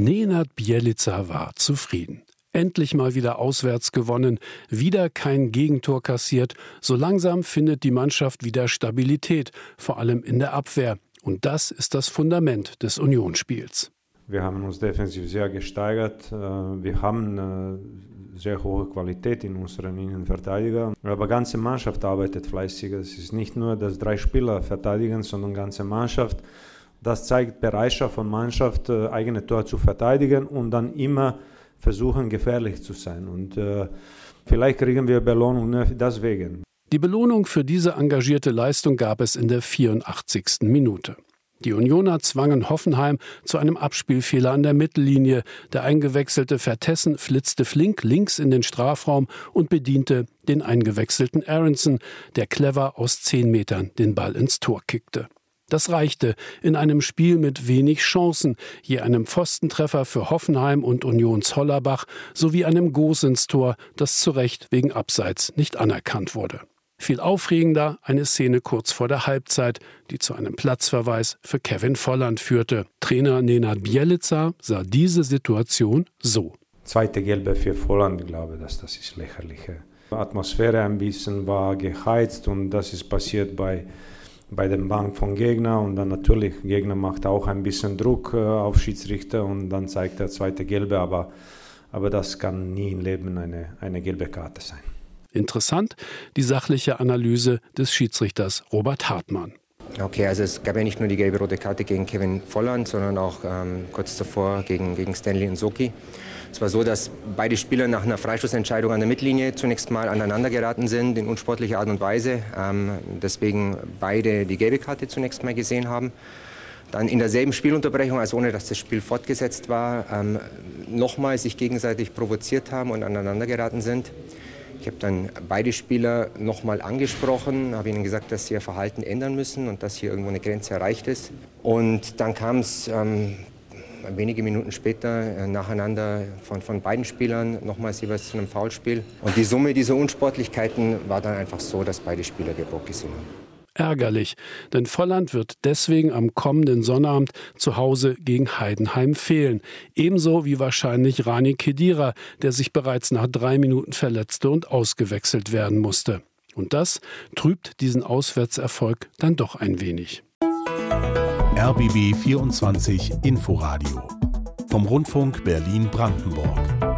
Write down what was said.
Nenad Bielica war zufrieden. Endlich mal wieder auswärts gewonnen, wieder kein Gegentor kassiert. So langsam findet die Mannschaft wieder Stabilität, vor allem in der Abwehr. Und das ist das Fundament des Unionsspiels. Wir haben uns defensiv sehr gesteigert. Äh, wir haben eine sehr hohe Qualität in unseren Innenverteidigern. Aber die ganze Mannschaft arbeitet fleißig. Es ist nicht nur, dass drei Spieler verteidigen, sondern die ganze Mannschaft. Das zeigt Bereitschaft von Mannschaft, äh, eigene Tor zu verteidigen und dann immer versuchen, gefährlich zu sein. Und äh, vielleicht kriegen wir Belohnung deswegen. Die Belohnung für diese engagierte Leistung gab es in der 84. Minute. Die Unioner zwangen Hoffenheim zu einem Abspielfehler an der Mittellinie. Der eingewechselte Vertessen flitzte flink links in den Strafraum und bediente den eingewechselten Aronson, der clever aus zehn Metern den Ball ins Tor kickte. Das reichte in einem Spiel mit wenig Chancen, je einem Pfostentreffer für Hoffenheim und Unions Hollerbach sowie einem Gosens-Tor, das zu Recht wegen Abseits nicht anerkannt wurde. Viel aufregender eine Szene kurz vor der Halbzeit, die zu einem Platzverweis für Kevin Volland führte. Trainer Nenad Bielica sah diese Situation so. Zweite Gelbe für Volland, ich glaube, dass das ist lächerlich. Die Atmosphäre ein bisschen war geheizt und das ist passiert bei bei den Bank von Gegner und dann natürlich Gegner macht auch ein bisschen Druck äh, auf Schiedsrichter und dann zeigt der zweite Gelbe, aber, aber das kann nie im Leben eine, eine gelbe Karte sein. Interessant die sachliche Analyse des Schiedsrichters Robert Hartmann. Okay, also es gab ja nicht nur die gelbe rote Karte gegen Kevin Volland, sondern auch ähm, kurz davor gegen, gegen Stanley und Soki. Es war so, dass beide Spieler nach einer Freistoßentscheidung an der Mittellinie zunächst mal aneinander geraten sind, in unsportlicher Art und Weise. Ähm, deswegen beide die gelbe Karte zunächst mal gesehen haben. Dann in derselben Spielunterbrechung, also ohne dass das Spiel fortgesetzt war, ähm, nochmal sich gegenseitig provoziert haben und aneinander geraten sind. Ich habe dann beide Spieler nochmal angesprochen, habe ihnen gesagt, dass sie ihr Verhalten ändern müssen und dass hier irgendwo eine Grenze erreicht ist. Und dann kam es ähm, wenige Minuten später äh, nacheinander von, von beiden Spielern nochmals jeweils zu einem Foulspiel. Und die Summe dieser Unsportlichkeiten war dann einfach so, dass beide Spieler gesehen haben ärgerlich, denn Volland wird deswegen am kommenden Sonnabend zu Hause gegen Heidenheim fehlen. Ebenso wie wahrscheinlich Rani Kedira, der sich bereits nach drei Minuten verletzte und ausgewechselt werden musste. Und das trübt diesen Auswärtserfolg dann doch ein wenig. RBB 24 Inforadio vom Rundfunk Berlin-Brandenburg.